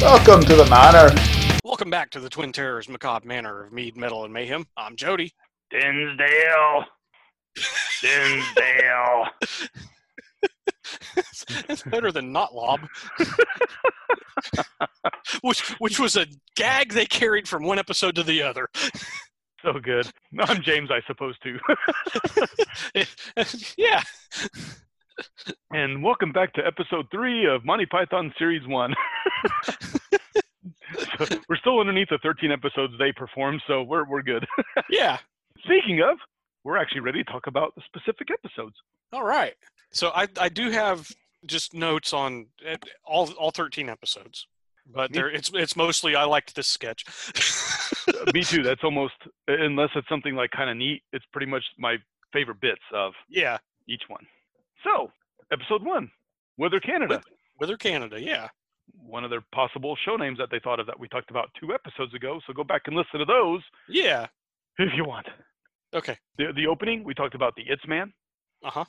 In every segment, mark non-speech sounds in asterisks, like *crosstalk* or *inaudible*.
Welcome to the manor. Welcome back to the Twin Terrors Macabre Manor of Mead, Metal, and Mayhem. I'm Jody. Dinsdale. Dinsdale. *laughs* That's better than not lob. *laughs* which which was a gag they carried from one episode to the other. *laughs* So good. I'm James, I suppose, too. yeah. And welcome back to episode three of Monty Python Series 1. *laughs* so we're still underneath the 13 episodes they performed, so we're, we're good. *laughs* Yeah. Speaking of, we're actually ready to talk about the specific episodes. All right. So I I do have just notes on eh, all all 13 episodes. But there it's it's mostly I liked this sketch. *laughs* Me too. That's almost, unless it's something like kind of neat, it's pretty much my favorite bits of yeah. each one. So, episode one, Whither Canada. Whither Canada, yeah. One of their possible show names that they thought of that we talked about two episodes ago. So go back and listen to those Yeah. if you want. Okay. The, the opening, we talked about the It's Man. Uh-huh.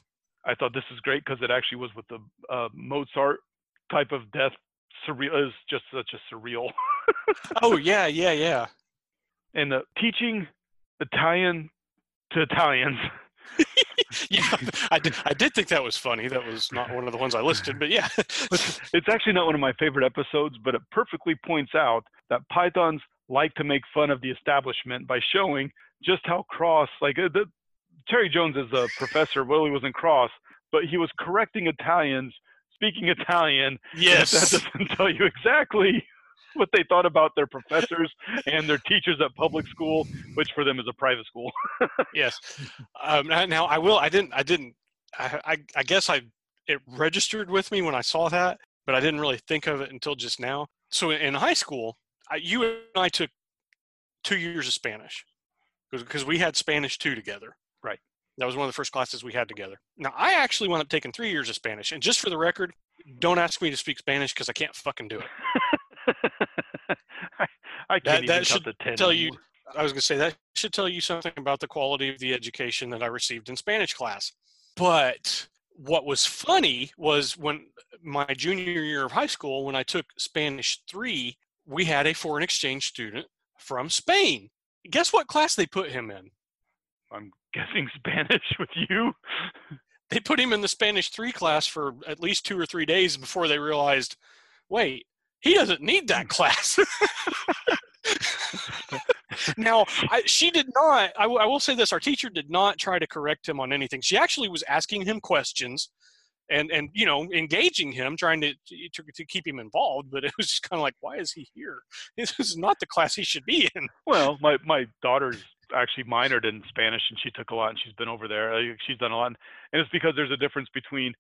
I thought this is great because it actually was with the uh, Mozart type of death. Surreal is just such a surreal. *laughs* Oh yeah, yeah, yeah. and the teaching Italian to Italians. *laughs* *laughs* yeah, I did, I did think that was funny. That was not one of the ones I listed, but yeah. *laughs* It's actually not one of my favorite episodes, but it perfectly points out that pythons like to make fun of the establishment by showing just how cross. Like uh, the, Terry Jones is a professor. Well, he wasn't cross, but he was correcting Italians speaking Italian. yes. that doesn't tell you exactly *laughs* what they thought about their professors and their teachers at public school, which for them is a private school. *laughs* yes. Um, now- I will. I didn't. I didn't. I, I. I guess I. It registered with me when I saw that, but I didn't really think of it until just now. So in high school, I, you and I took two years of Spanish because we had Spanish two together. Right. That was one of the first classes we had together. Now I actually wound up taking three years of Spanish, and just for the record, don't ask me to speak Spanish because I can't fucking do it. *laughs* *laughs* I, I can't That- even that should tell you- I was going to say that should tell you something about the quality of the education that I received in Spanish class. But what was funny was when my junior year of high school, when I took Spanish 3, we had a foreign exchange student from Spain. Guess what class they put him in? I'm guessing Spanish with you. They put him in the Spanish 3 class for at least two or three days before they realized, wait, he doesn't need that class. *laughs* now, I, she did not, I, w- I will say this our teacher did not try to correct him on anything. She actually was asking him questions and, and you know, engaging him, trying to, to, to keep him involved. But it was just kind of like, why is he here? This is not the class he should be in. Well, my my daughter's actually minored in Spanish, and she took a lot, and she's been over there. She's done a lot, and it's because there's a difference between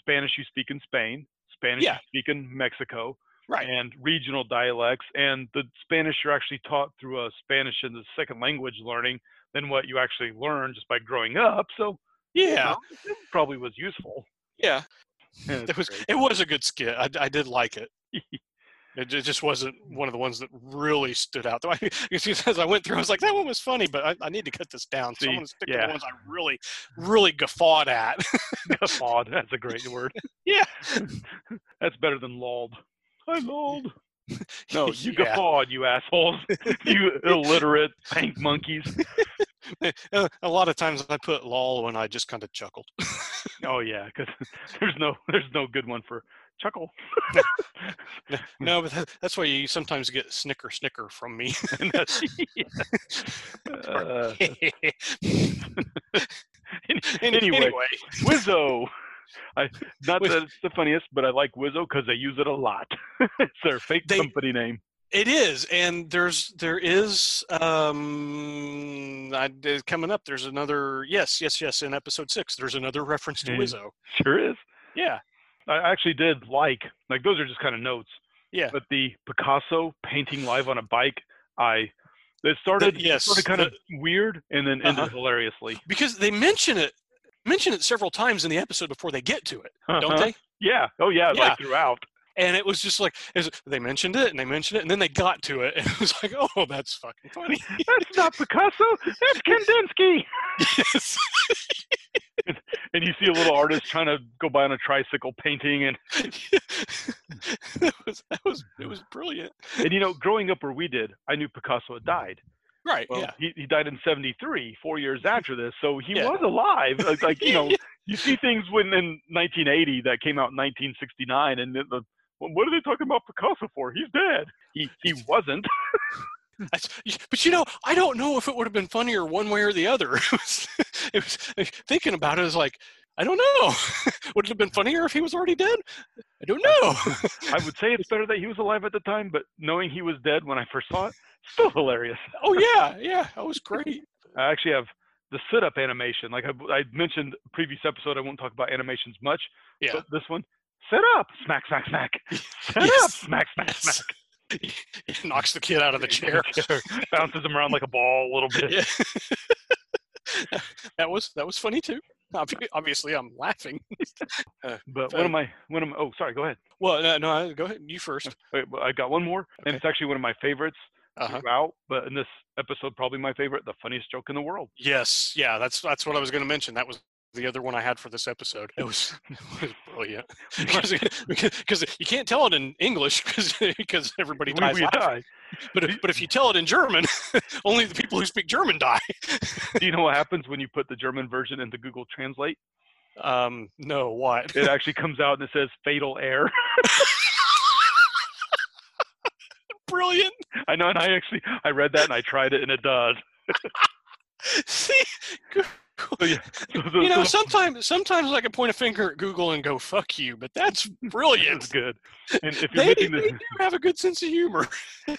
Spanish you speak in Spain, Spanish Yeah. you speak in Mexico, Right. and regional dialects, and the Spanish you're actually taught through a Spanish and the second language learning than what you actually learn just by growing up. So Yeah. well, it probably was useful. Yeah. *laughs* It was great. it was a good skit. I, I did like it. *laughs* It just wasn't one of the ones that really stood out. Though *laughs* I, as I went through, I was like, that one was funny, but I, I need to cut this down. So I'm going to stick to yeah. the ones I really, really guffawed at. Guffawed. That's a great word. yeah. That's better than lolled. I lolled. *laughs* No, *laughs* you Yeah. guffawed, you assholes. *laughs* you illiterate bank monkeys. Uh, a lot of times I put lol when I just kind of chuckled. Oh yeah, because there's no there's no good one for chuckle. no, but that, that's why you sometimes get snicker snicker from me. Uh, anyway, anyway, Whizzo. I not that it's the funniest, but I like Whizzo because they use it a lot. *laughs* it's their fake They- company name. It is, and there's there is um I, coming up. There's another yes, yes, yes. In episode six, there's another reference to. Whizzo. Sure is. Yeah, I actually did like like those are just kind of notes. Yeah. But the Picasso painting live on a bike, I it started yes, started kind of weird and then ended Uh-huh. hilariously. because they mention it mention it several times in the episode before they get to it, don't Uh-huh. they? Yeah. Oh yeah, Yeah. like throughout. and it was just like was, they mentioned it and they mentioned it and then they got to it and *laughs* it was like oh that's fucking funny *laughs* That's not Picasso. That's Kandinsky. yes. *laughs* And you see a little artist trying to go by on a tricycle painting, and that was that was it was brilliant and you know, growing up where we did, I knew Picasso had died. Right Well, yeah he, he died in '73, four years *laughs* after this, so he Yeah. was alive. Like, like you *laughs* know, you see things when in 1980 that came out in 1969, and the, the what are they talking about Picasso for? He's dead. He he *laughs* wasn't. But you know i don't know if it would have been funnier one way or the other it was, it was thinking about it is like i don't know *laughs* would it have been funnier if he was already dead i don't know *laughs* I would say it's better that he was alive at the time, but knowing he was dead when I first saw it, still hilarious. *laughs* oh yeah yeah that was great I actually have the sit-up animation. Like I, I mentioned previous episode, I won't talk about animations much. yeah But this one, sit up, smack, smack, smack. Sit up, smack, smack, Yes. smack. He knocks the kid out of the chair Bounces him around like a ball a little bit. Yeah. that was that was funny too. Obvi- Obviously, I'm laughing. *laughs* Uh, but one uh, of my one of my oh sorry, go ahead. Well, no, no go ahead. You first. Uh, wait, I got one more, and it's actually one of my favorites Uh-huh. throughout. But in this episode, probably my favorite, the funniest joke in the world. Yes, yeah, that's that's what I was going to mention. That was the other one I had for this episode. It was, *laughs* it was brilliant *laughs* because, because you can't tell it in English because because *laughs* everybody dies. we die. But if, but if you tell it in German, only the people who speak German die. Do you know what happens when you put the German version into Google Translate? Um, no, what? It actually comes out and it says "fatal error." Brilliant. I know, and I actually I read that and I tried it, and it does. See, Goo- *laughs* yeah, so, *laughs* so, you know, sometimes sometimes I can point a finger at Google and go "fuck you," but that's *laughs* brilliant. good. And if you're They, they missing the do have a good sense of humor. if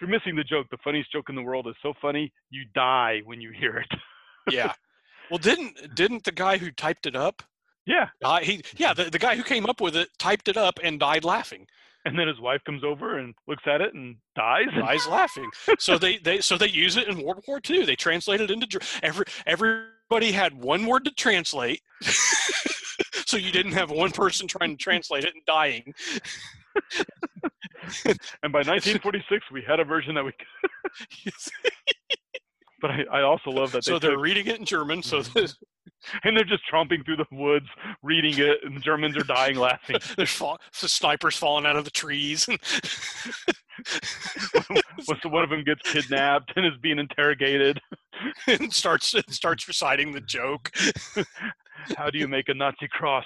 you're missing the joke, the funniest joke in the world is so funny you die when you hear it. Yeah. Well, didn't didn't the guy who typed it up? Yeah, Uh, he yeah, the, the guy who came up with it typed it up and died laughing. and then his wife comes over and looks at it and dies. Dies laughing. So they, they so they use it in World War II. They translate it into Ger- every everybody had one word to translate. *laughs* so you didn't have one person trying to translate it and dying. *laughs* And by 1946, we had a version that we. *laughs* But I, I also love that they so they're took- reading it in German. So mhm. the, and they're just tromping through the woods, reading it, and the Germans are dying laughing. there's fall, the snipers falling out of the trees. And one of them gets kidnapped and is being interrogated. *laughs* and starts starts reciting the joke. *laughs* How do you make a Nazi cross?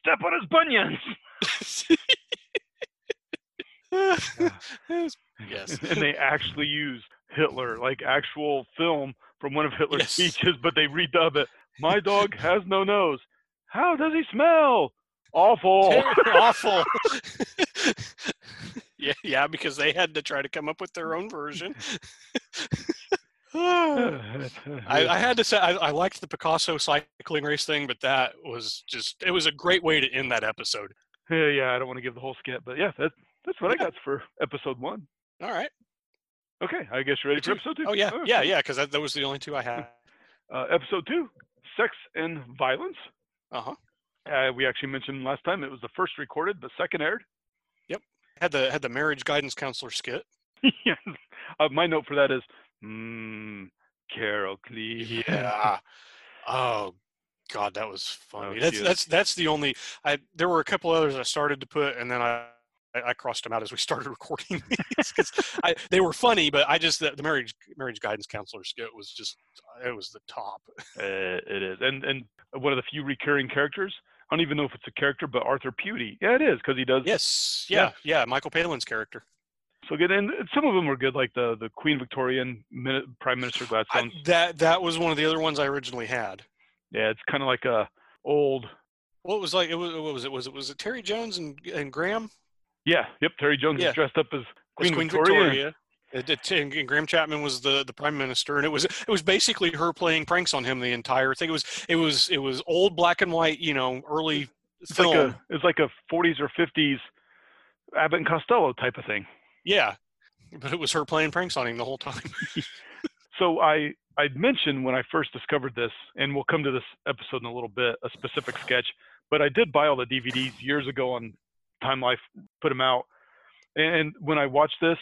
Step on his bunions. *laughs* *sighs* yes. and they actually use Hitler, like actual film from one of Hitler's Yes. speeches, but they redub it. My dog has no nose. How does he smell? Awful. Awful. yeah, yeah, because they had to try to come up with their own version. I, I had to say I, I liked the Picasso cycling race thing, but that was just it was a great way to end that episode. yeah, yeah, I don't want to give the whole skit, but yeah, that's that's what I got for episode one. All right. Okay, I guess you're ready for episode two. Oh yeah, right. yeah, yeah, because that, that was the only two I had. Uh, episode two, sex and violence. Uh huh. Uh, we actually mentioned last time it was the first recorded, but second aired. Yep. Had the had the marriage guidance counselor skit. *laughs* yes. Uh, my note for that is, mm, Carol Clee. Yeah. *laughs* oh God, that was funny. Oh, that's that's that's the only. I there were a couple others I started to put, and then I. I crossed them out as we *laughs* started recording these 'cause I, they were funny, but I just the, the marriage marriage guidance counselor skit was just it was the top. Uh, it is, and and one of the few recurring characters. I don't even know if it's a character, but Arthur Pewtey. Yeah, it is because he does. Yes, Yeah. yeah, yeah. Michael Palin's character. So good, and some of them were good, like the the Queen Victorian Prime Minister I, Gladstone. that that was one of the other ones I originally had. yeah, it's kind of like a old. What was like? It was what was it? Was it was it Terry Jones and and Graham? Yeah, yep. Terry Jones Yeah. is dressed up as It was Queen, Queen Victoria. Victoria. And and Graham Chapman was the, the prime minister, and it was it was basically her playing pranks on him the entire thing. It was it was it was old black and white, you know, early It's film. like a it's like a 40s or 50s Abbott and Costello type of thing. Yeah, but it was her playing pranks on him the whole time. *laughs* So I I mentioned when I first discovered this, and we'll come to this episode in a little bit, a specific sketch. But I did buy all the DVDs years ago on Time Life put them out. And when I watched this,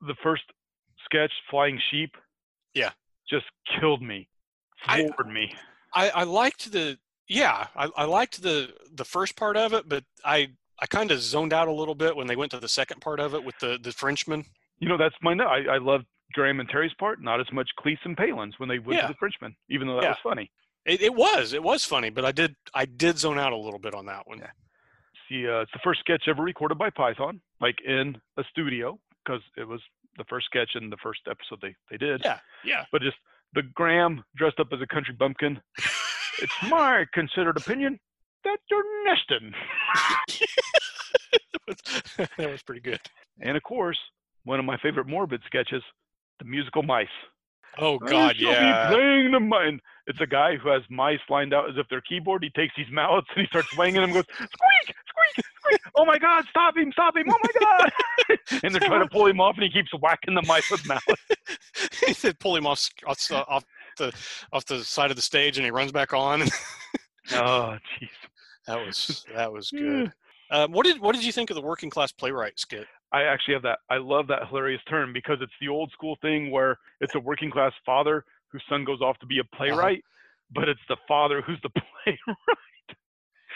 the first sketch, Flying Sheep, Yeah. just killed me, I- floored me. I, I liked the yeah, I, I liked the the first part of it, but I I kind of zoned out a little bit when they went to the second part of it with the the Frenchman. You know, that's my note. I, I loved Graham and Terry's part, not as much Cleese and Palin's when they went Yeah. to the Frenchman, even though that Yeah. was funny. It, it was it was funny, but I did I did zone out a little bit on that one. Yeah. See, uh, it's the first sketch ever recorded by Python, like in a studio, because it was the first sketch in the first episode they, they did. Yeah, yeah. But just the Graham dressed up as a country bumpkin. *laughs* it's my considered opinion that you're nesting. *laughs* *laughs* *laughs* that was pretty good. And of course, one of my favorite morbid sketches, the musical mice. Oh God, yeah. Be playing the mice. It's a guy who has mice lined out as if they're keyboard. He takes these mallets and he starts swinging them. and Goes squeak, squeak, squeak. Oh my God! Stop him! Stop him! Oh my God! *laughs* and they're trying to pull him off, and he keeps whacking the mice with mallets. he said pull him off off, off the off the side of the stage, and he runs back on. Oh, jeez. that was that was good. Uh, what did what did you think of the working class playwright skit? I actually have that. I love that hilarious term because it's the old school thing where it's a working class father whose son goes off to be a playwright, but it's the father who's the *laughs* playwright,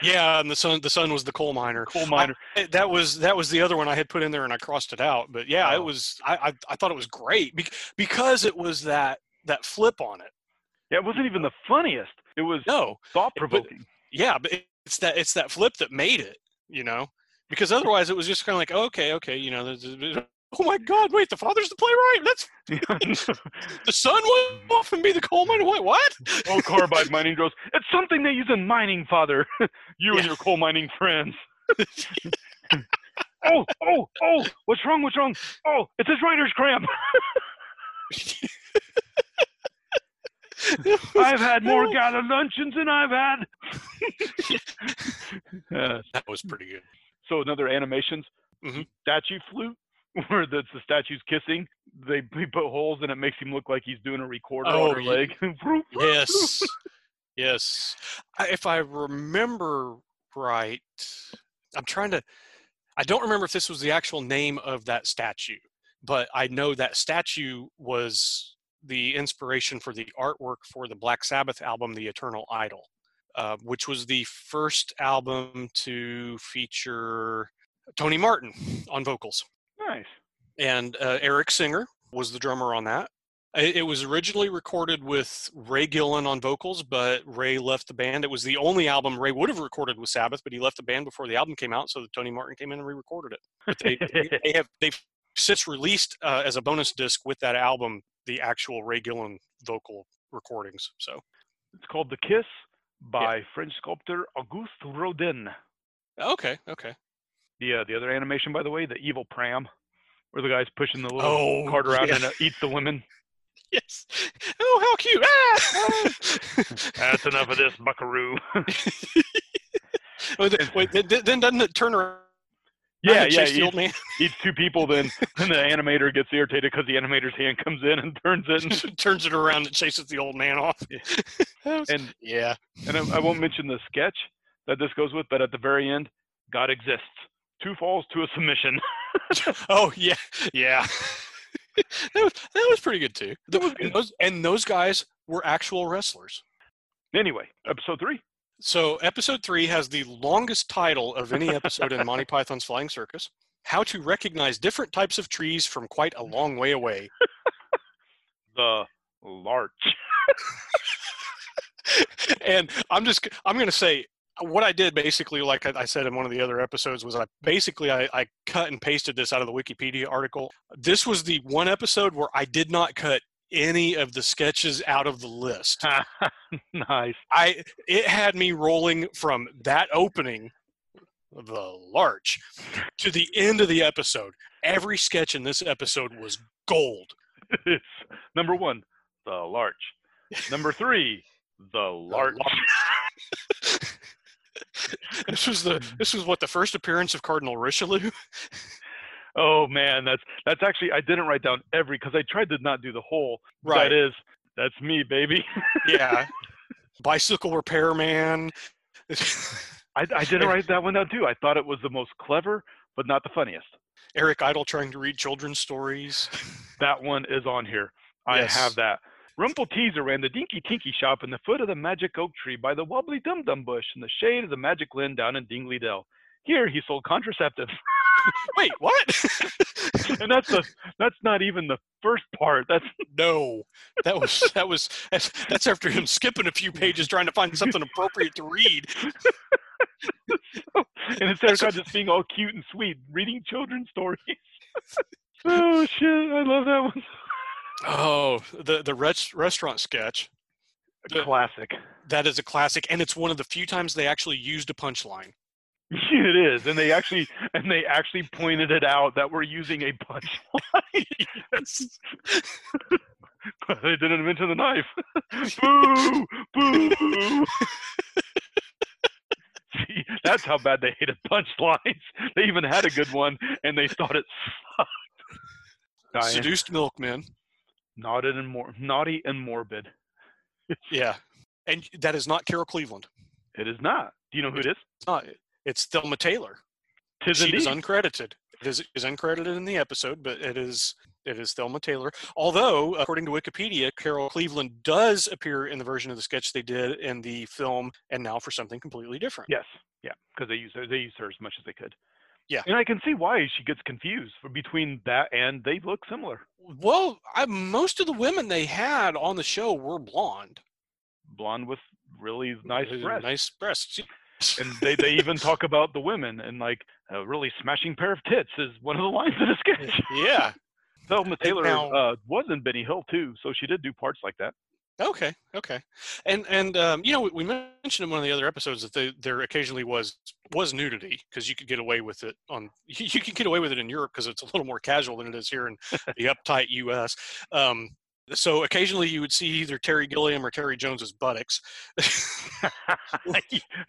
Yeah, and the son the son was the coal miner. coal miner. Eh, That was that was the other one I had put in there, and I crossed it out. But yeah, it Oh. was I I, I thought it was great bec- because it was that that flip on it. Yeah, it wasn't even the funniest. It was No, thought provoking. yeah, but it's that it's that flip that made it. You know, because otherwise it was just kind of like okay, okay, you know. Oh my God! Wait, the father's the playwright. That's *laughs* the son went off and be the coal miner. Wait, what? oh, carbide *laughs* mining drills. It's something they use in mining, father. *laughs* you Yeah. and your coal mining friends. oh, oh, oh! What's wrong? What's wrong? Oh, it's his writer's cramp. *laughs* I've had more gala luncheons than I've had. *laughs* Uh, that was pretty good. so another animations Mhm. statue flute *laughs* where the, the statue's kissing. They, they put holes and it makes him look like he's doing a recorder Oh, on her yeah. leg. Yes, yes. I, if I remember right, I'm trying to. I don't remember if this was the actual name of that statue, but I know that statue was the inspiration for the artwork for the Black Sabbath album, The Eternal Idol, uh, which was the first album to feature Tony Martin on vocals nice. and uh, Eric Singer was the drummer on that. It, was originally recorded with Ray Gillen on vocals, but Ray left the band. It was the only album Ray would have recorded with Sabbath, but he left the band before the album came out, so Tony Martin came in and re-recorded it. But they, they, they have they've since released uh, as a bonus disc with that album the actual Ray Gillen vocal recordings. So It's called The Kiss by French sculptor Auguste Rodin. okay, okay. The uh, the other animation, by the way, the evil pram, where the guy's pushing the little Oh, cart around yeah. and uh, eats the women. *laughs* Yes. Oh, how cute! Ah! That's enough of this, Buckaroo. Oh, *laughs* Wait, th- th- then doesn't it turn around? Yeah, yeah. chase old eats *laughs* two people, then then the animator gets irritated because the animator's hand comes in and turns it. And, *laughs* turns it around and chases the old man off. Yeah. *laughs* And yeah. and I, I won't mention the sketch that this goes with, but at the very end, God exists. Two falls to a submission. Oh yeah. Yeah. that was that was pretty good too. The- and, those, and those guys were actual wrestlers. anyway, episode three. So episode three has the longest title of any episode in Monty *laughs* Python's Flying Circus. How to recognize different types of trees from quite a long way away. *laughs* The larch. *laughs* and I'm just I'm gonna say what I did basically, like I, I said in one of the other episodes, was I basically I, I cut and pasted this out of the Wikipedia article. This was the one episode where I did not cut any of the sketches out of the list. *laughs* nice. I it had me rolling from that opening, the larch, to the end of the episode. Every sketch in this episode was gold. *laughs* Number one, the larch. Number three, the *laughs* larch. this was the this was what the first appearance of Cardinal Richelieu. Oh man, that's that's actually I didn't write down every because I tried to not do the whole. Right. That is, that's me, baby. yeah. *laughs* Bicycle repairman. *laughs* I, I didn't write that one down too. I thought it was the most clever, but not the funniest. Eric Idle trying to read children's stories. *laughs* That one is on here. I Yes. have that. Rumple Teaser ran the Dinky Tinky shop in the foot of the magic oak tree by the wobbly dum dum bush in the shade of the magic linn down in Dingley Dell. Here he sold contraceptives. *laughs* Wait, what? *laughs* and that's the that's not even the first part. That's no, that was that was that's, that's after him skipping a few pages trying to find something appropriate to read. *laughs* and Eric Idle just being all cute and sweet, reading children's stories. oh shit, I love that one. Oh, the the res- restaurant sketch. The- Classic. That is a classic, and it's one of the few times they actually used a punchline. *laughs* It is, and they actually and they actually pointed it out that we're using a punchline. Yes. *laughs* they didn't mention the knife. *laughs* boo! Boo! See, that's how bad they hated punchlines. They even had a good one, and they thought it sucked. Seduced milkmen. naughty and mor- naughty and morbid. Yeah, and that is not Carol Cleveland. It is not. Do you know who it is? It's not. It's Thelma Taylor. Tis she is uncredited. It is, is uncredited in the episode, but it is it is Thelma Taylor. Although, according to Wikipedia, Carol Cleveland does appear in the version of the sketch they did in the film, and now for something completely different. Yes, yeah, because they use her, they used her as much as they could. Yeah. and I can see why she gets confused for between that and they look similar. Well, I, most of the women they had on the show were blonde, Blonde with really nice breasts. nice breasts. And they, they even talk about the women and like a really smashing pair of tits is one of the lines of the *laughs* sketch. yeah. *laughs* Thelma Taylor now- uh, was in Benny Hill too, so she did do parts like that. Okay. Okay. And and um, you know we, we mentioned in one of the other episodes that they, there occasionally was was nudity because you could get away with it on *laughs* you, you can get away with it in Europe because it's a little more casual than it is here in the uptight U.S. Um, so occasionally you would see either Terry Gilliam or Terry Jones's buttocks, *laughs* *laughs*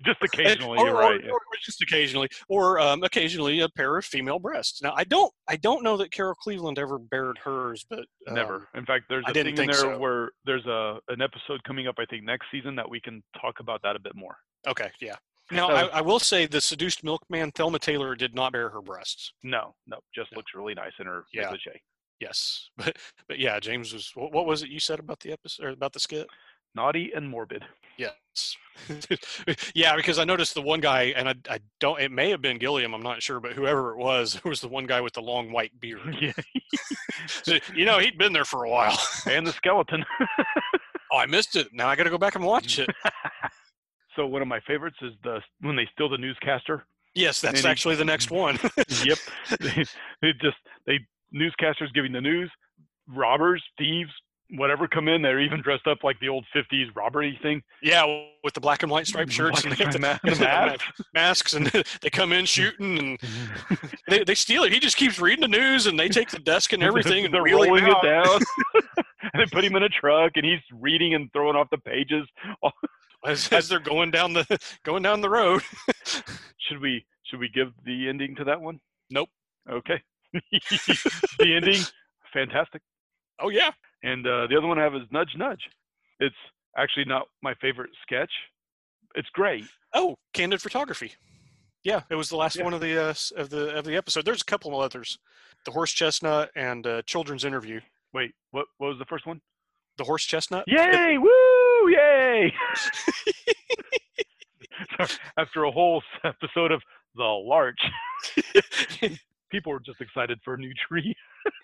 Just occasionally, or, you're or- right. yeah. or just occasionally, or um, occasionally a pair of female breasts. Now I don't I don't know that Carol Cleveland ever bared hers, but um, Never. In fact, there's a thing in there so. where there's a an episode coming up, I think, next season that we can talk about that a bit more. Okay, yeah. Now So- *laughs* I, I will say the seduced milkman Thelma Taylor did not bare her breasts. No, no, just No. looks really nice in her Yeah. negligee. Yes, but but yeah, James was. What, what was it you said about the episode or about the skit? Naughty and morbid. Yes, *laughs* yeah, because I noticed the one guy, and I, I don't. It may have been Gilliam. I'm not sure, but whoever it was, it *laughs* was the one guy with the long white *laughs* beard. yeah, So, you know, he'd been there for a while. and the skeleton. Oh, I missed it. Now I got to go back and watch it. so one of my favorites is the when they steal the newscaster. Yes, that's And he- actually the next one. yep, they, they just they newscasters giving the news. Robbers, thieves, whatever come in. They're even dressed up like the old '50s robbery thing. yeah, with the black and white striped shirts and they have the, Ma- the masks. *laughs* masks, and *laughs* they come in mm. shooting and mm-hmm. *laughs* they, they steal it. He just keeps reading the news, and they take the desk and everything, and They're wheel him rolling out. it down. and they put him in a truck, and he's reading and throwing off the pages. as, as they're going down the going down the road. Should we should we give the ending to that one? Nope. Okay. *laughs* the ending, fantastic. Oh yeah, And uh, the other one I have is Nudge Nudge. It's actually not my favorite sketch. It's great. Oh, candid photography. Yeah, it was the last Yeah. one of the uh, of the of the episode. There's a couple of others, the horse chestnut and uh, children's interview. Wait, what what was the first one? The horse chestnut. Yay! Woo! Yay! *laughs* *laughs* After a whole episode of The Larch, people were just excited for a new tree.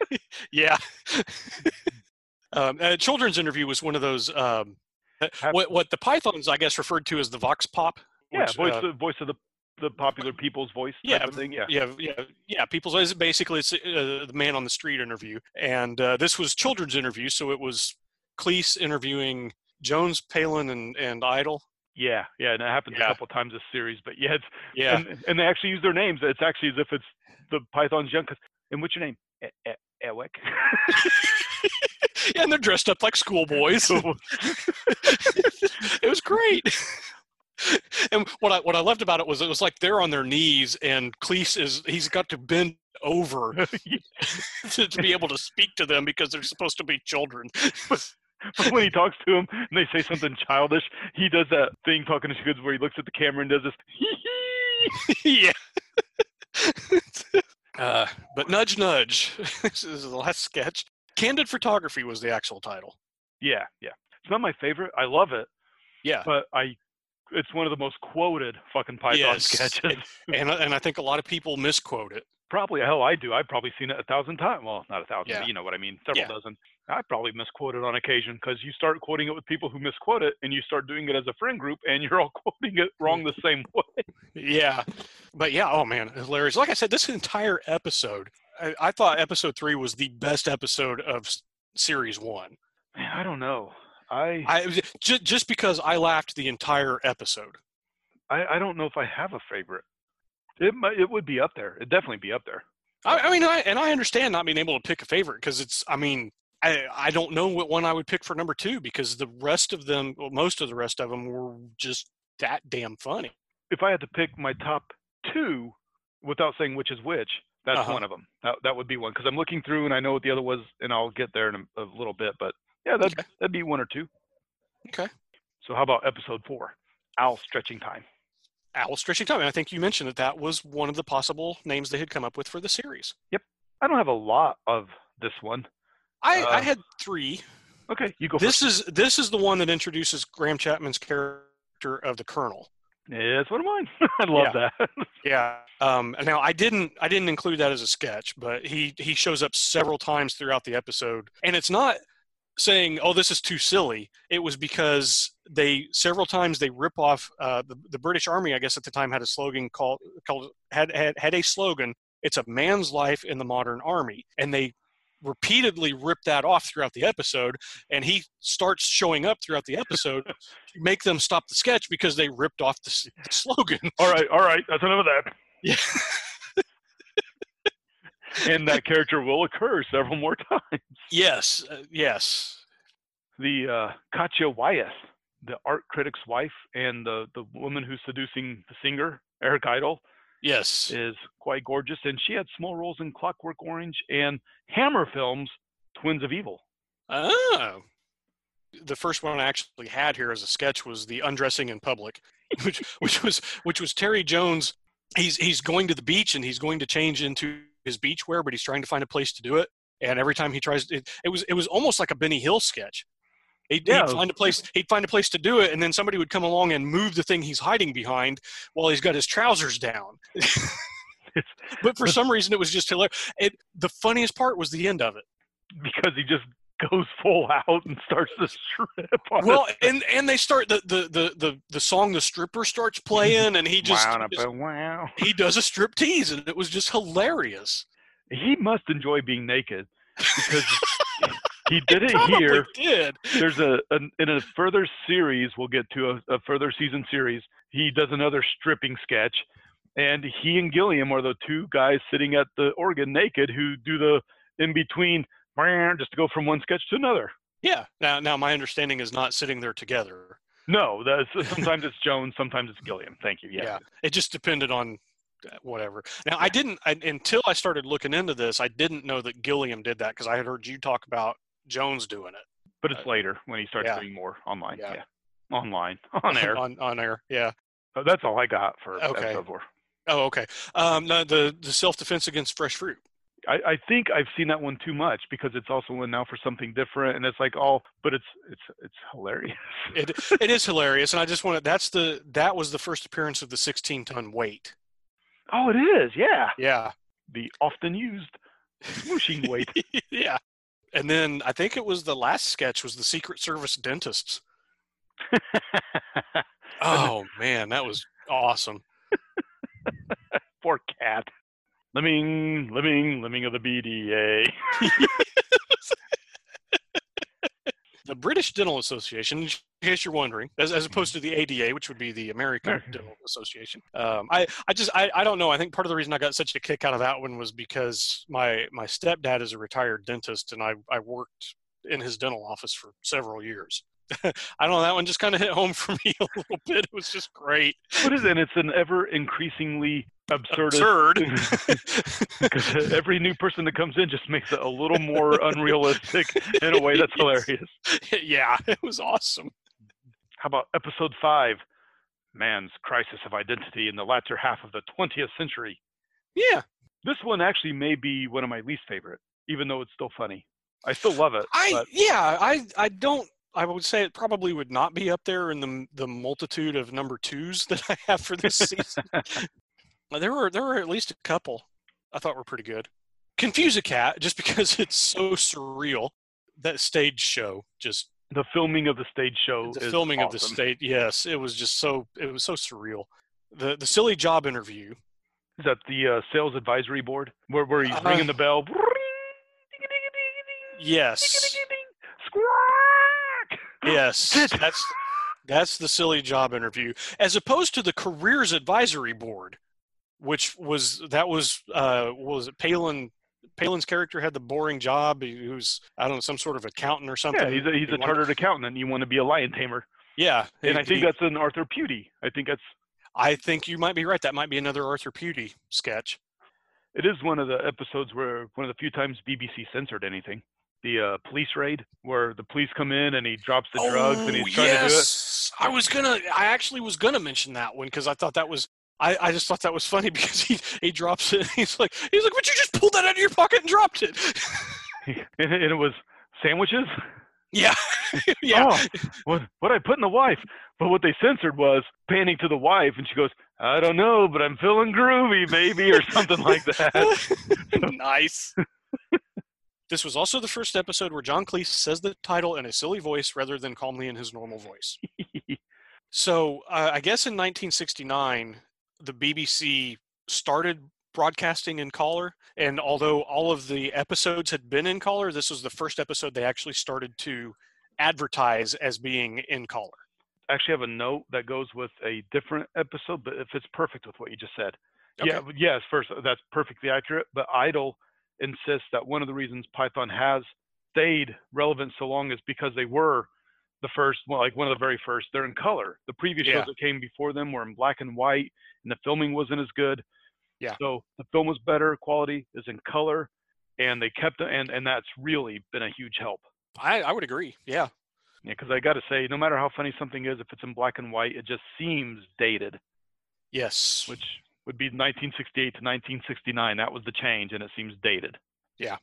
*laughs* yeah. *laughs* um, uh, children's interview was one of those. Um, uh, what what the pythons I guess referred to as the vox pop. Yeah, which, voice uh, the voice of the the popular people's voice Yeah. Yeah. yeah, yeah, yeah. People's Voice, basically it's uh, the man on the street interview, and uh, this was children's interview, so it was Cleese interviewing Jones, Palin, and and Idle. Yeah, yeah, and it happens Yeah. a couple times this series, but yeah, it's, Yeah, and, and they actually use their names. It's actually as if it's the Python's young. 'cause- And what's your name? E- E- Ewick. *laughs* yeah, and they're dressed up like schoolboys. *laughs* it was great. And what I what I loved about it was it was like they're on their knees and Cleese is he's got to bend over *laughs* to, to be able to speak to them because they're supposed to be children. But when he talks to them and they say something childish, he does that thing talking to kids where he looks at the camera and does this. yeah. *laughs* uh, but nudge, nudge. *laughs* this is the last sketch. Candid photography was the actual title. Yeah, yeah. It's not my favorite. I love it, Yeah, but I. It's one of the most quoted fucking Python Yes, sketches. and and I think a lot of people misquote it. Probably hell, I do. I've probably seen it a thousand times. Well, not a thousand, Yeah. you know what I mean. Several Yeah. dozen. I probably misquote it on occasion because you start quoting it with people who misquote it, and you start doing it as a friend group, and you're all *laughs* quoting it wrong the same *laughs* way. Yeah, but yeah, oh man, hilarious. Like I said, this entire episode, I, I thought episode three was the best episode of s- series one. Man, I don't know. I, I just just because I laughed the entire episode. I I don't know if I have a favorite. It might, it would be up there. It'd definitely be up there. I, I mean, I, and I understand not being able to pick a favorite because it's. I mean, I I don't know what one I would pick for number two because the rest of them, well, most of the rest of them, were just that damn funny. If I had to pick my top two, without saying which is which, that's Uh-huh. one of them. That that would be one because I'm looking through and I know what the other was, and I'll get there in a, a little bit. But yeah, that Okay. that'd be one or two. Okay. So how about episode four? Owl stretching time. Owl stretching time, and I think you mentioned that that was one of the possible names they had come up with for the series. Yep. I don't have a lot of this one. I, I Uh, had three. Okay, you go. This is this is the one that introduces Graham Chapman's character of the Colonel. first. Yeah, it's one of mine. *laughs* I love that. *laughs* Yeah. Um, now I didn't I didn't include that as a sketch, but he he shows up several times throughout the episode, and it's not saying oh this is too silly. It was because they several times they rip off uh, the the British Army. I guess at the time had a slogan called called had had had a slogan. It's a man's life in the modern army, and they repeatedly rip that off throughout the episode and he starts showing up throughout the episode *laughs* to make them stop the sketch because they ripped off the, the slogan all right, all right. That's enough of that. yeah *laughs* And that character will occur several more times. Yes, uh, yes. The uh, Katya Wyeth, the art critic's wife, and the the woman who's seducing the singer Eric Idle, Yes. is quite gorgeous, and she had small roles in Clockwork Orange and Hammer Films' Twins of Evil. Oh. The first one I actually had here as a sketch was the undressing in public, *laughs* which which was which was Terry Jones. He's he's going to the beach and he's going to change into his beach wear, but he's trying to find a place to do it. And every time he tries, it, it was it was almost like a Benny Hill sketch. He'd, Yeah. he'd find a place. He'd find a place to do it, and then somebody would come along and move the thing he's hiding behind while he's got his trousers down. but for some reason, it was just hilarious. It, the funniest part was the end of it. because he just goes full out and starts to strip. On well and and they start the the the the, the song the stripper starts playing and he *laughs* just, wow, just- wow. he does a strip tease and it was just hilarious He must enjoy being naked because *laughs* he did it here. did There's a an, in a further series. We'll get to a, a further season series. He does another stripping sketch, and he and Gilliam are the two guys sitting at the organ naked who do the in between just to go from one sketch to another. yeah now now my understanding is not sitting there together No, that's sometimes it's Jones, sometimes it's Gilliam. Thank you. Yeah. yeah, it just depended on uh, whatever now i didn't I, until i started looking into this i didn't know that gilliam did that because i had heard you talk about jones doing it But it's later when he starts yeah. doing more online. Yeah. Yeah. Online. *laughs* On air. on, on air yeah Uh, That's all I got for Okay. episode four. oh okay um no, the the self-defense against fresh fruit I, I think I've seen that one too much because it's also in now for something different, and it's like oh, but it's it's it's hilarious. *laughs* it it is hilarious and i just want to. that's the that was the first appearance of the 16 ton weight oh, it is, yeah. yeah The often used smooshing weight. *laughs* yeah and then i think it was the last sketch was the secret service dentists *laughs* oh man that was awesome *laughs* Poor cat. Lemming, lemming, lemming of the BDA. *laughs* the british dental association in case you're wondering as, as opposed to the ada which would be the american dental association. Um, I, I just I, I don't know. I think part of the reason i got such a kick out of that one was because my my stepdad is a retired dentist and i, I worked in his dental office for several years. *laughs* I don't know that one just kind of hit home for me *laughs* a little bit. It was just great. What is it? And It's an ever increasingly absurd. *laughs* *laughs* absurd Because every new person that comes in just makes it a little more unrealistic in a way that's hilarious. *laughs* yeah it was awesome How about episode five? man's crisis of identity in the latter half of the 20th century. Yeah, This one actually may be one of my least favorite, even though it's still funny. I still love it. I but yeah I I don't. I would say it probably would not be up there in the the multitude of number twos that I have for this season. There were there were at least a couple I thought were pretty good. Confuse a cat just because *laughs* it's so surreal. That stage show just the filming of the stage show the filming of the stage. yes it was just so it was so surreal the the silly job interview Is that the uh, sales advisory board where, where he's Uh, ringing the bell? yes Squawk! yes that's that's the silly job interview as opposed to the careers advisory board which was that was uh what was it palin palin's character had the boring job he was i don't know some sort of accountant or something Yeah, he's a, he's He a chartered accountant, and you want to be a lion tamer. yeah And I think he- that's an Arthur Pewtey. I think that's i think you might be right that might be another arthur Pewtey sketch it is one of the episodes where one of the few times BBC censored anything. The uh, police raid, where the police come in and he drops the drugs and he's trying to do it. Oh, yes. I was gonna. I actually was gonna mention that one because I thought that was. I, I just thought that was funny *laughs* because he he drops it. *laughs* He's like he's like, but you just pulled that out of your pocket and dropped it. and *laughs* it and it was sandwiches. yeah, yeah. Oh, what what I put in the wife? But what they censored was panning to the wife, and she goes, "I don't know, but I'm feeling groovy, baby," or something like that. nice. this was also the first episode where John Cleese says the title in a silly voice rather than calmly in his normal voice. So uh, I guess in 1969, the BBC started broadcasting in color, and although all of the episodes had been in color, this was the first episode they actually started to advertise as being in color. I actually have a note that goes with a different episode, but it fits perfect with what you just said. Yeah, Okay. but yes, first that's perfectly accurate. But Idle insists that one of the reasons Python has stayed relevant so long is because they were the first, well, like one of the very first. They're in color. The previous Yeah. shows that came before them were in black and white, and the filming wasn't as good. Yeah. So the film was better quality, is in color, and they kept it, and and that's really been a huge help. I, I would agree. Yeah. Yeah, because I got to say, no matter how funny something is, if it's in black and white, it just seems dated. Yes. which would be 1968 to 1969. That was the change, and it seems dated. Yeah.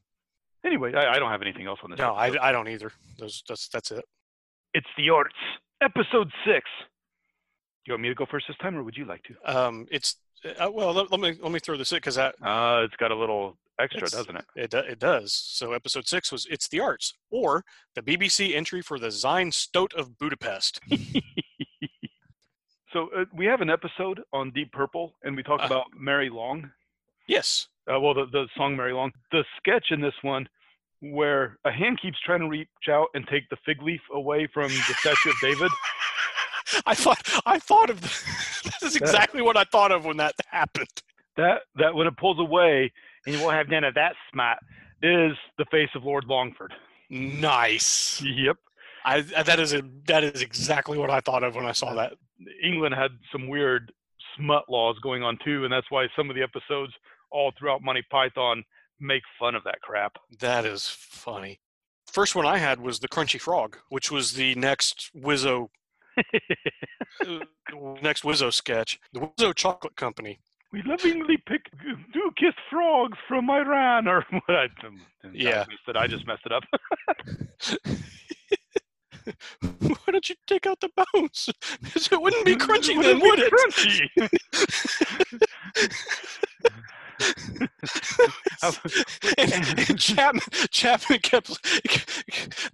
Anyway, I, I don't have anything else on this. no, I. I don't either. Those that's that's it. It's the arts, episode six. You want me to go first this time, or would you like to? Um, it's uh, well. Let, let me let me throw this in because that Uh, it's got a little extra, doesn't it? It, it does. So episode six was It's the Arts, or the BBC entry for the Zinc Stoat of Budapest. *laughs* *laughs* so uh, we have an episode on Deep Purple, and we talk Uh. about Mary Long. Yes. Uh, well, the, the song Mary Long. The sketch in this one, where a hand keeps trying to reach out and take the fig leaf away from the statue of David. *laughs* I thought I thought of this *laughs* is exactly what I thought of when that happened. that that when it pulls away and you won't have none of that smart is the face of Lord Longford. Nice. Yep. I that is a that is exactly what I thought of when I saw uh, that. England had some weird smut laws going on too, and that's why some of the episodes all throughout Monty Python make fun of that crap. That is funny. First one I had was the Crunchy Frog, which was the next Whizzo *laughs* uh, next Whizzo sketch. The Whizzo Chocolate Company. we lovingly pick do kiss frogs from Iran or *laughs* what I, Yeah. I messed. I just messed it up. *laughs* Why don't you take out the bones? It wouldn't be crunchy then, it be would it? crunchy? And, and Chapman, Chapman kept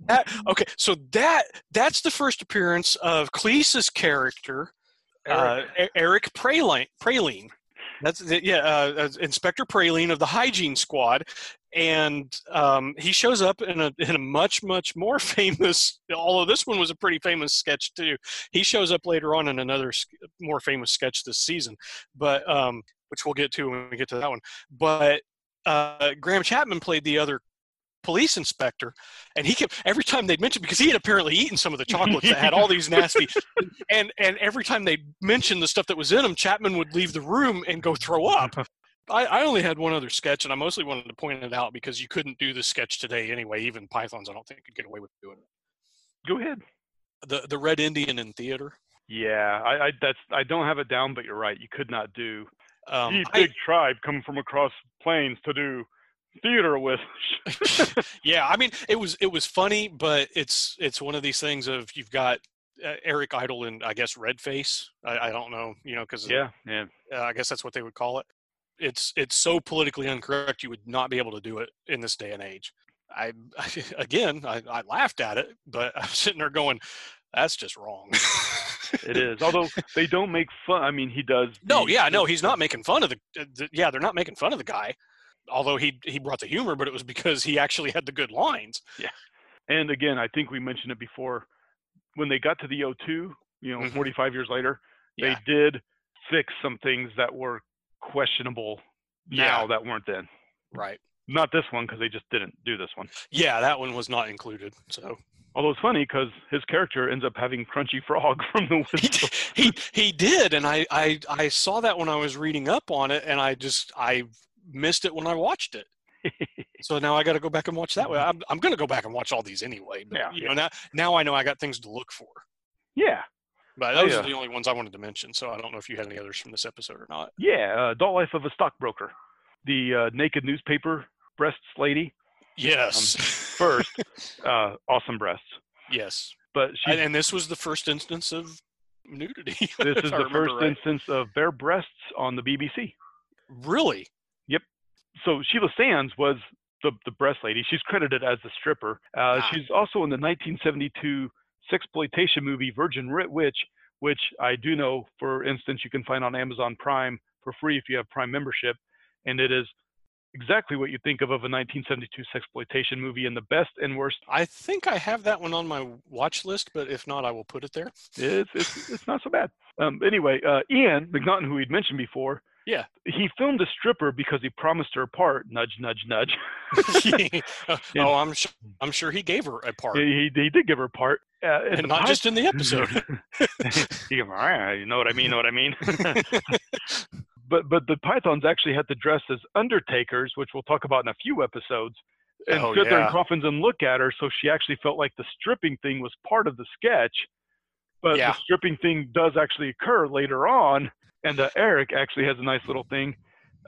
that. Okay, so that that's the first appearance of Cleese's character, uh, E- Eric Praline. Praline. That's yeah, uh, uh, Inspector Praline of the Hygiene Squad, and um, he shows up in a in a much much more *laughs* famous. Although this one was a pretty famous sketch too. He shows up later on in another more famous sketch this season, but um, which we'll get to when we get to that one. But uh, Graham Chapman played the other police inspector, and he kept every time they'd mention because he had apparently eaten some of the chocolates that had all these nasty, *laughs* and and every time they mentioned the stuff that was in them, Chapman would leave the room and go throw up. I, I only had one other sketch, and I mostly wanted to point it out because you couldn't do the sketch today anyway. Even Pythons, I don't think, could get away with doing it. Go ahead. The the Red Indian in theater. Yeah, I, I that's I don't have it down, but you're right. You could not do Um, the I- big tribe coming from across plains to do theater with. *laughs* *laughs* yeah, I mean, it was it was funny, but it's it's one of these things of you've got uh, Eric Idle and I guess Redface. I, I don't know, you know, because yeah, yeah. uh, I guess that's what they would call it. It's it's so politically incorrect you would not be able to do it in this day and age. I, *laughs* again, I, I laughed at it, but *laughs* I'm sitting there going, "That's just wrong." It is. Although they don't make fun. I mean, he does. no, yeah, no, he's not making fun of the, uh, the. Yeah, they're not making fun of the guy. Although he he brought the humor, but it was because he actually had the good lines. Yeah. And again, I think we mentioned it before. When they got to the O2, you know, Mhm. 45 years later, Yeah. they did fix some things that were questionable now Yeah. that weren't then. Right. Not this one because they just didn't do this one. Yeah, that one was not included. So Although it's funny because his character ends up having Crunchy Frog *laughs* from the *laughs* he, whistle. he he did, and I, I I saw that when I was reading up on it, and I just I missed it when I watched it. *laughs* so now I got to go back and watch that. way. Mm-hmm. I'm I'm going to go back and watch all these anyway. But, Yeah, you know now now I know I got things to look for. yeah, But Oh, those yeah. are the only ones I wanted to mention. So I don't know if you had any others from this episode or not. yeah. Uh, Adult Life of a Stockbroker. The uh, naked newspaper breasts lady. Yes. *laughs* First, uh, awesome breasts. yes. But she And, and this was the first instance of nudity. *laughs* This is the first right. instance of bare breasts on the BBC. Really? Yep. So Sheila Sands was the, the breast lady. She's credited as the stripper. Uh, Ah. She's also in the 1972 sexploitation movie Virgin Witch, which I do know, for instance, you can find on Amazon Prime for free if you have Prime membership, and it is exactly what you think of of a 1972 sexploitation movie in the best and worst. I think I have that one on my watch list, but if not, I will put it there. It's it's, it's not so bad. Um, anyway, uh, Ian MacNaughton, who we'd mentioned before, Yeah. he filmed a stripper because he promised her a part. Nudge, nudge, nudge. *laughs* *laughs* oh, I'm sure. I'm sure he gave her a part, he, he, he did give her a part, uh, and not just in the episode. he gave her, "Ah, you know what I mean, know what I mean. *laughs* *laughs* but but the pythons actually had to dress as undertakers, which we'll talk about in a few episodes, and Oh, sit there in coffins and look at her. So she actually felt like the stripping thing was part of the sketch, but Yeah. the stripping thing does actually occur later on. And uh, Eric actually has a nice little thing.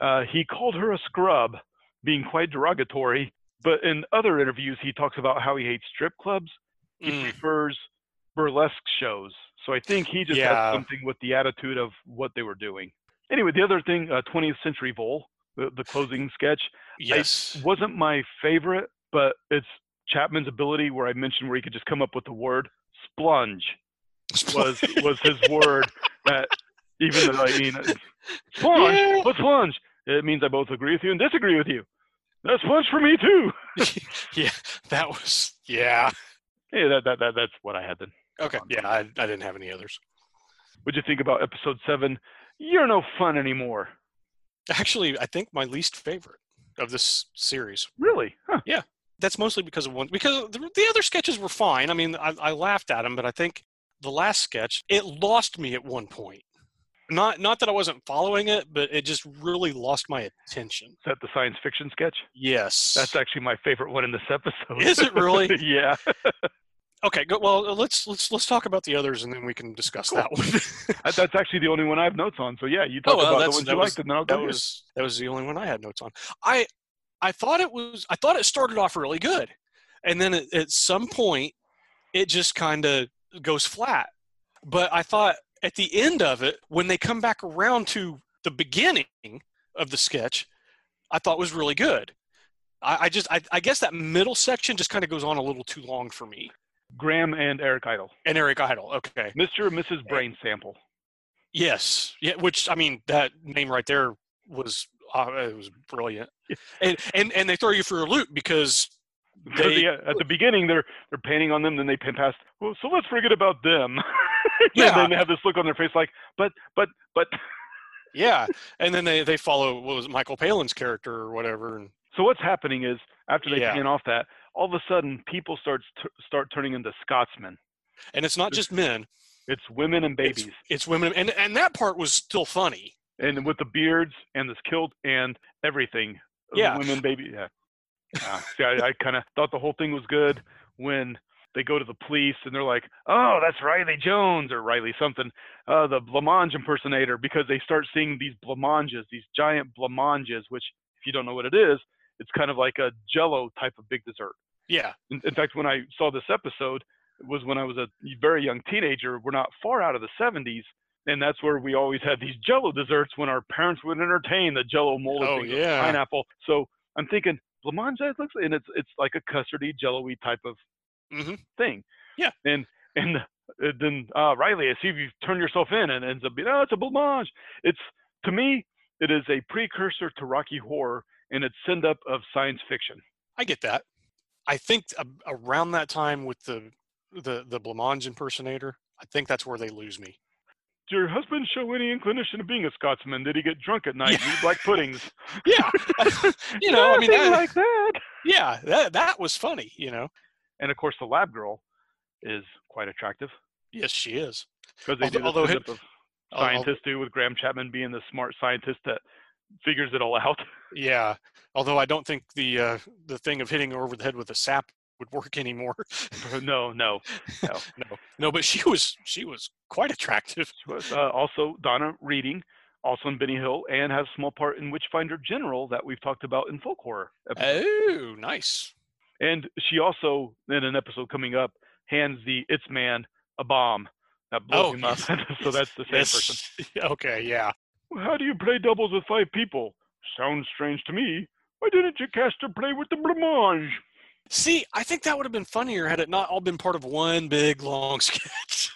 Uh, he called her a scrub, being quite derogatory. But in other interviews, he talks about how he hates strip clubs. He Mm, prefers burlesque shows. So I think he just Yeah. had something with the attitude of what they were doing. Anyway, the other thing, uh, 20th Century Vole, the, the closing sketch, yes. wasn't my favorite, but it's Chapman's ability where I mentioned where he could just come up with the word splunge was was his word that even though I mean *laughs* splunge, Yeah. what's splunge? It means I both agree with you and disagree with you. That's splunge for me too. *laughs* yeah, that was yeah. Yeah, that, that, that that's what I had then. Okay, yeah, I, I didn't have any others. What'd you think about episode seven? You're no fun anymore. Actually, I think my least favorite of this series. Really? Huh. That's mostly because of one. Because the, the other sketches were fine. I mean, I, I laughed at them, but I think the last sketch it lost me at one point. Not not that I wasn't following it, but it just really lost my attention. Is that the science fiction sketch? Yes. That's actually my favorite one in this episode. Is it really? *laughs* yeah. *laughs* okay. Good. Well, let's let's let's talk about the others, and then we can discuss that one. *laughs* That's actually the only one I have notes on. So yeah, you talk Oh, well, about the ones that you was- liked, and then I'll that was that was the only one I had notes on. I I thought it was I thought it started off really good, and then at, at some point it just kind of goes flat. But I thought at the end of it, when they come back around to the beginning of the sketch, I thought was really good. I, I just I, I guess that middle section just kind of goes on a little too long for me. Graham and Eric Idle, And Eric Idle, okay, Mr. and Mrs. Brain Sample. yes, yeah, which I mean that name right there was uh, it was brilliant, *laughs* and and and they throw you for a loop because Because They- yeah, uh, at the beginning they're they're painting on them, then they pan past. Well, so let's forget about them. Yeah. *laughs* and then they have this look on their face like, but but but. *laughs* yeah, and then they they follow what was it, Michael Palin's character or whatever, and So what's happening is after they Yeah. pan off that, all of a sudden people starts t- start turning into Scotsmen. and it's not just men, It's women and babies, it's women, and and that part was still funny. and with the beards and this kilt and everything. Yeah. women, baby. Yeah. Uh, see, I, I kind of thought the whole thing was good when they go to the police and they're like, "Oh, that's Riley Jones or Riley something, uh, the blancmange impersonator," because they start seeing these blancmanges, these giant blancmanges, which, if you don't know what it is, it's kind of like a Jello type of big dessert. Yeah. In, in fact, when I saw this episode, it was when I was a very young teenager. We're not far out of the 70s, and that's where we always had these Jello desserts when our parents would entertain the Jello molded Oh, yeah. pineapple. So I'm thinking blancmange it looks, and it's it's like a custardy Jello-y type of hmm thing. Yeah. And and uh, then uh, Riley, I see if you turn yourself in, and ends up being, oh, it's a blancmange. It's to me, it is a precursor to Rocky Horror, and it's send up of science fiction. I get that. I think a- around that time with the the the blancmange impersonator, I think that's where they lose me. Did your husband show any inclination of being a Scotsman? Did he get drunk at night and eat black puddings? *laughs* Yeah. *laughs* you know, I mean, Nothing that, like that. yeah, that that was funny. You know. And of course, the lab girl is quite attractive Yes, she is. because they Although- do although the hit- send up of scientists do with Graham Chapman being the smart scientist that figures it all out. Yeah. Although I don't think the uh, the thing of hitting her over the head with a sap would work anymore. *laughs* no, no, no. *laughs* no, no, but she was she was quite attractive. She was uh, also Donna Reading, also in Benny Hill, and has a small part in Witchfinder General that we've talked about in folk horror. episodes. Oh, nice. And she also, in an episode coming up, hands the It's Man a bomb that blows Oh, him up. *laughs* so that's the same person. Okay. Yeah. How do you play doubles with five people? Sounds strange to me. Why didn't you cast her play with the blancmange? See, I think that would have been funnier had it not all been part of one big long *laughs* sketch.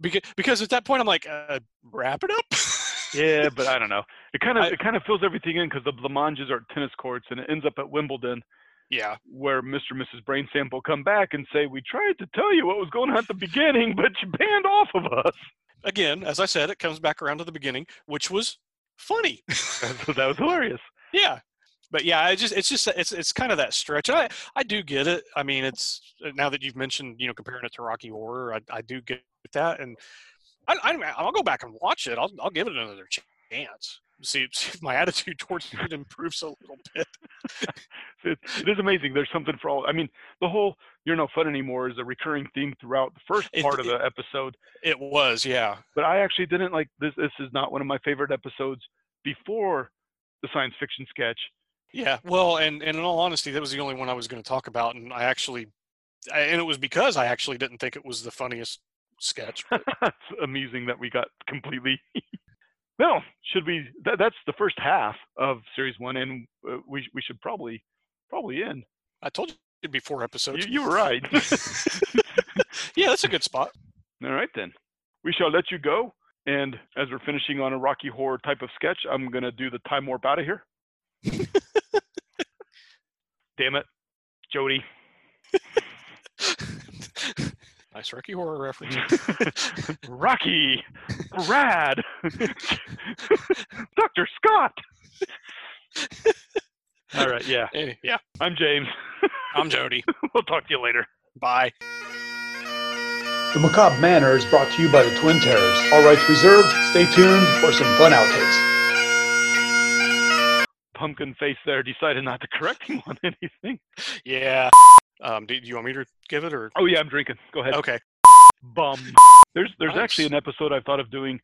because because at that point I'm like, uh, wrap it up. *laughs* Yeah, but I don't know. It kind of I- it kind of fills everything in because the blancmanges are tennis courts, and it ends up at Wimbledon, yeah. where Mr. and Mrs. Brain Sample come back and say, "We tried to tell you what was going on at the beginning, but you banned off of us." Again, as I said, it comes back around to the beginning, which was funny. that was hilarious. *laughs* yeah. But yeah, I just it's just it's it's kind of that stretch. I I do get it. I mean, it's uh, now that you've mentioned you know comparing it to Rocky Horror, I I do get that, and I, I I'll go back and watch it. I'll I'll give it another chance. See, *laughs* see if my attitude towards it improves a little bit. *laughs* It, it is amazing. There's something for all. I mean, the whole "you're no fun anymore" is a recurring theme throughout the first It- part of the episode. It was, yeah. But I actually didn't like this. This is not one of my favorite episodes before the science fiction sketch. Yeah, well, and, and in all honesty, that was the only one I was going to talk about, and I actually, I, and it was because I actually didn't think it was the funniest sketch. it's *laughs* amusing that we got completely. *laughs* well, should we? That, that's the first half of series one, and uh, we we should probably probably end. I told you it'd be four episodes. You, you were right. *laughs* yeah, that's a good spot. All right then, we shall let you go. And as we're finishing on a Rocky Horror type of sketch, I'm gonna do the time warp out of here. Damn it, Jody. *laughs* nice Rocky Horror reference. *laughs* Rocky, Brad, *laughs* Dr. Scott. All right, yeah. Any- yeah, I'm James. I'm Jody. we'll talk to you later. Bye. The Macabre Manor is brought to you by the Twin Terrors. All rights reserved. Stay tuned for some fun outtakes. Pumpkin face there decided not to correct him on *laughs* anything. Yeah. Um, do, do you want me to give it or? Oh yeah, I'm drinking. Go ahead. Okay. Bum. There's there's Nice. actually an episode I've thought of doing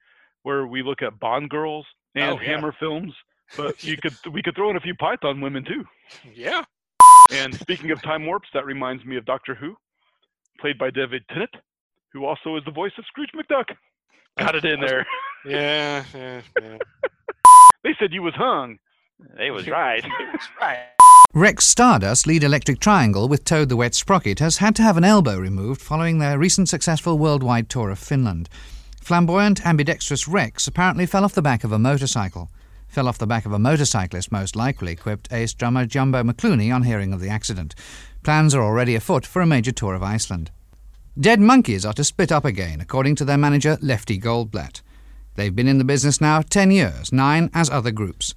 where we look at Bond girls and Oh, yeah. Hammer films, but *laughs* you could we could throw in a few Python women too. Yeah. And speaking of time warps, that reminds me of Doctor Who, played by David Tennant, who also is the voice of Scrooge McDuck. Got it in there. Yeah. Yeah. yeah. *laughs* They said you was hung. *laughs* They was right. Rex Stardust, lead Electric Triangle with Toad the Wet Sprocket, has had to have an elbow removed following their recent successful worldwide tour of Finland. Flamboyant, ambidextrous Rex apparently fell off the back of a motorcycle. Fell off the back of a motorcyclist, most likely, quipped ace drummer Jumbo McClooney on hearing of the accident. Plans are already afoot for a major tour of Iceland. Dead Monkeys are to split up again, according to their manager Lefty Goldblatt. They've been in the business now 10 years, nine as other groups.